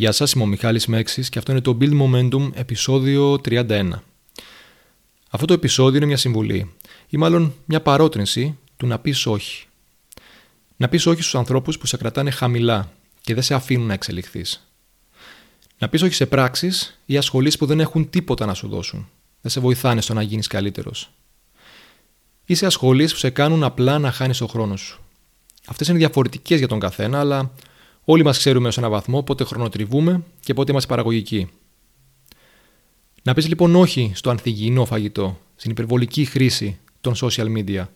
Γεια σας, είμαι ο Μιχάλης Μέξης και αυτό είναι το Build Momentum επεισόδιο 31. Αυτό το επεισόδιο είναι μια συμβουλή ή μάλλον μια παρότρινση του να πεις όχι. Να πεις όχι στους ανθρώπους που σε κρατάνε χαμηλά και δεν σε αφήνουν να εξελιχθείς. Να πεις όχι σε πράξεις ή ασχολήσεις που δεν έχουν τίποτα να σου δώσουν. Δεν σε βοηθάνε στο να γίνεις καλύτερος. Ή σε ασχολήσεις που σε κάνουν απλά να χάνεις τον χρόνο σου. Αυτές είναι διαφορετικές για τον καθένα, αλλά Όλοι μας ξέρουμε ω ένα βαθμό πότε χρονοτριβούμε και πότε είμαστε παραγωγικοί. Να πεις λοιπόν όχι στο ανθυγιεινό φαγητό, στην υπερβολική χρήση των social media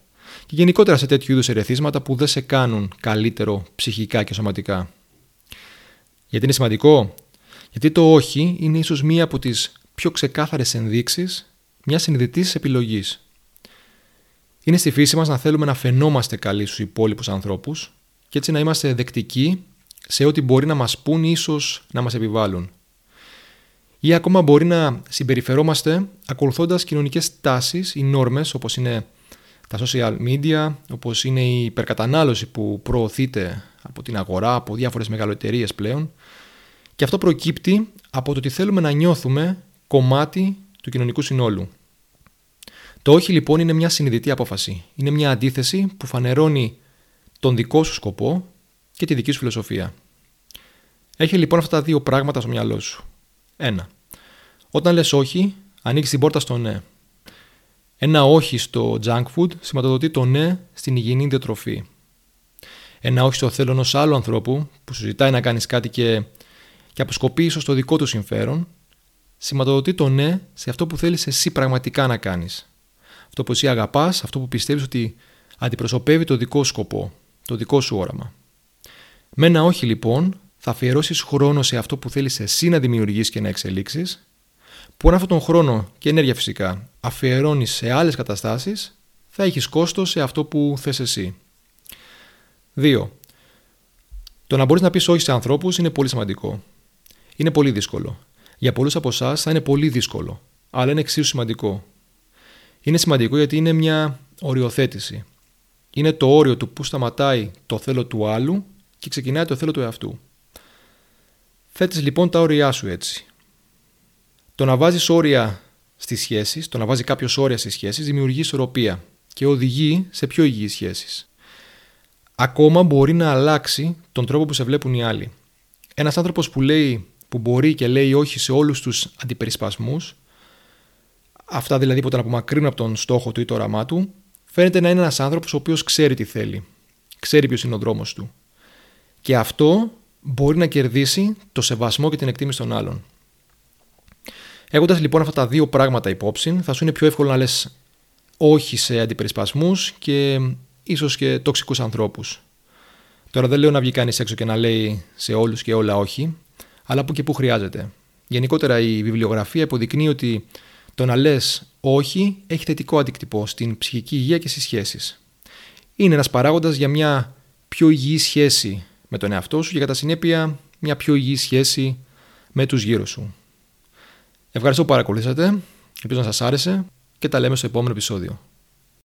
και γενικότερα σε τέτοιου είδους ερεθίσματα που δεν σε κάνουν καλύτερο ψυχικά και σωματικά. Γιατί είναι σημαντικό, γιατί το όχι είναι ίσως μία από τις πιο ξεκάθαρες ενδείξεις μιας συνειδητής επιλογής. Είναι στη φύση μας να θέλουμε να φαινόμαστε καλοί στους υπόλοιπους ανθρώπους και έτσι να είμαστε δεκτικοί σε ό,τι μπορεί να μας πούν ίσως να μας επιβάλλουν. Ή ακόμα μπορεί να συμπεριφερόμαστε ακολουθώντας κοινωνικές τάσεις ή νόρμες όπως είναι τα social media, όπως είναι η υπερκατανάλωση που προωθείται από την αγορά, από διάφορες μεγαλοεταιρείε πλέον και αυτό προκύπτει από το ότι θέλουμε να νιώθουμε κομμάτι του κοινωνικού συνόλου. Το όχι λοιπόν είναι μια συνειδητή απόφαση. Είναι μια αντίθεση που φανερώνει τον δικό σου σκοπό και τη δική σου φιλοσοφία. Έχει λοιπόν αυτά τα δύο πράγματα στο μυαλό σου. Ένα. Όταν λες όχι, ανοίξει την πόρτα στο ναι. Ένα όχι στο junk food σηματοδοτεί το ναι στην υγιεινή διατροφή. Ένα όχι στο θέλω ενός άλλου ανθρώπου που σου ζητάει να κάνεις κάτι και, και αποσκοπεί ίσως το δικό του συμφέρον, σηματοδοτεί το ναι σε αυτό που θέλεις εσύ πραγματικά να κάνεις. Αυτό που εσύ αγαπάς, αυτό που πιστεύεις ότι αντιπροσωπεύει το δικό σου σκοπό, το δικό σου όραμα. Με ένα όχι λοιπόν θα αφιερώσεις χρόνο σε αυτό που θέλεις εσύ να δημιουργήσει και να εξελίξεις, που αν αυτόν τον χρόνο και ενέργεια φυσικά αφιερώνεις σε άλλες καταστάσεις, θα έχεις κόστος σε αυτό που θες εσύ. 2. Το να μπορείς να πεις όχι σε ανθρώπους είναι πολύ σημαντικό. Είναι πολύ δύσκολο. Για πολλούς από εσάς θα είναι πολύ δύσκολο, αλλά είναι εξίσου σημαντικό. Είναι σημαντικό γιατί είναι μια οριοθέτηση. Είναι το όριο του που σταματάει το θέλω του άλλου και ξεκινάει το θέλω του εαυτού. Θέτεις λοιπόν τα όρια σου έτσι. Το να βάζεις όρια στις σχέσεις, το να βάζει κάποιος όρια στις σχέσεις, δημιουργεί ισορροπία και οδηγεί σε πιο υγιείς σχέσεις. Ακόμα μπορεί να αλλάξει τον τρόπο που σε βλέπουν οι άλλοι. Ένας άνθρωπος που λέει, που μπορεί και λέει όχι σε όλους τους αντιπερισπασμούς, αυτά δηλαδή που τον απομακρύνουν από τον στόχο του ή το όραμά του, φαίνεται να είναι ένας άνθρωπος ο οποίος ξέρει τι θέλει. Ξέρει ποιος είναι ο δρόμος του. Και αυτό μπορεί να κερδίσει το σεβασμό και την εκτίμηση των άλλων. Έχοντας λοιπόν αυτά τα δύο πράγματα υπόψη, θα σου είναι πιο εύκολο να λες όχι σε αντιπερισπασμούς και ίσως και τοξικούς ανθρώπους. Τώρα δεν λέω να βγει κανείς έξω και να λέει σε όλους και όλα όχι, αλλά που και που χρειάζεται. Γενικότερα η βιβλιογραφία υποδεικνύει ότι το να λες όχι έχει θετικό αντίκτυπο στην ψυχική υγεία και στις σχέσεις. Είναι ένας παράγοντας για μια πιο υγιή σχέση με τον εαυτό σου και κατά συνέπεια μια πιο υγιή σχέση με τους γύρω σου. Ευχαριστώ που παρακολουθήσατε, ελπίζω να σας άρεσε και τα λέμε στο επόμενο επεισόδιο.